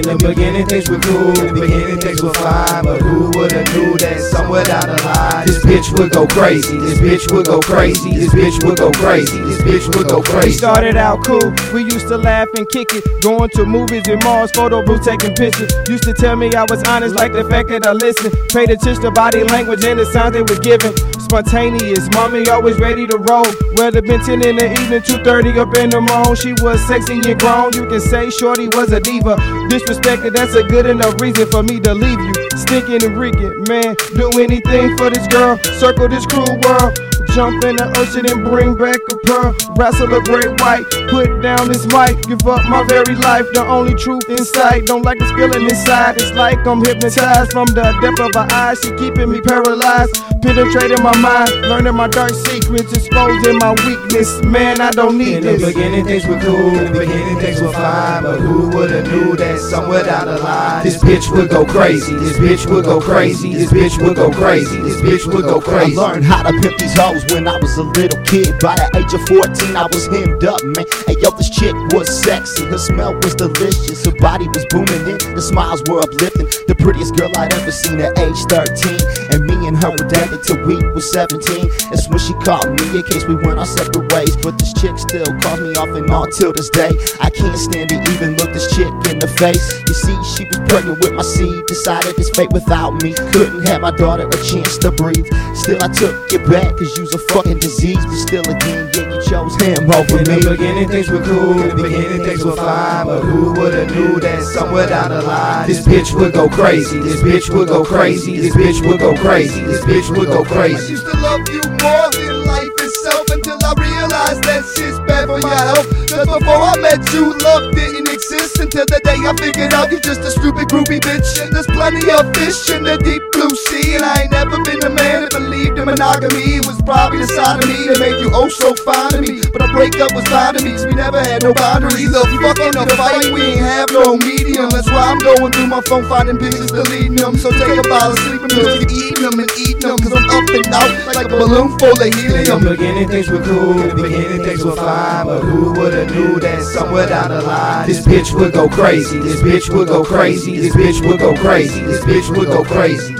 In the beginning things were cool, in the beginning things were fine, but who would've knew that somewhere down the line this bitch would go crazy, this bitch would go crazy, this bitch would go crazy, this bitch would go We crazy. started out cool, we used to laugh and kick it. Going to movies and malls, photo booth, taking pictures. Used to tell me I was honest, like the fact that I listened. Paid attention to body language and the signs they were giving. Spontaneous, mommy always ready to roll. Whether been 10 in the evening, 2.30 up in the morning. She was sexy and grown, you can say Shorty was a diva. Disrespected, that's a good enough reason for me to leave you. Stinking and reeking, man, do anything for this girl. Circle this cruel world. Jump in the ocean and bring back a pearl. Wrestle a great white. Put down this mic. Give up my very life. The only truth in sight. Don't like this feeling inside. It's like I'm hypnotized from the depth of her eyes. She keeping me paralyzed. Penetrating my mind. Learning my dark secrets. Exposing my weakness. Man, I don't need In the this. beginning things were cool, in the beginning things were fine, but who would've knew that somewhere down the line this bitch would go crazy, this bitch would go crazy, this bitch would go crazy, this bitch would go crazy. I crazy. learned how to pimp these hoes when I was a little kid. By the age of 14, I was hemmed up, man. Hey, yo, this chick was sexy. Her smell was delicious. Her body was booming in. The smiles were uplifting. The prettiest girl I'd ever seen at age 13. And me and her were dating till we was 17. That's when she called me in case we went our separate ways. But this chick still calls me off and on till this day. I can't stand to even look this chick in the face. You see, she was pregnant with my seed. Decided it's fate without me. Couldn't have my daughter a chance to breathe. Still, I took it back, cause you's a fucking disease. But still, again, yeah, you chose him over me. In the beginning things were cool, in the beginning things were fine, but who would've knew that somewhere down the line this bitch would go crazy, this bitch would go crazy, this bitch would go crazy, this bitch would go crazy. I used to love you more than life itself until I realized that shit's bad for your health. Just before I met you, love didn't exist until the day I figured out you're just a stupid groupie bitch. And there's plenty of fish in the deep blue sea, and I ain't monogamy. Was probably the side of me that made you oh so fond of me. But a breakup was fine to me, 'cause we never had no boundaries. The fucking a fight, we ain't have no medium. That's why I'm going through my phone finding pictures, deleting them. So take a bottle of sleeping pills, eating them and eating them, cause I'm up and out like a balloon full of In the beginning things were cool, in the beginning things were fine, but who would've knew that somewhere down the line this bitch would go crazy, this bitch would go crazy, this bitch would go crazy, this bitch would go crazy.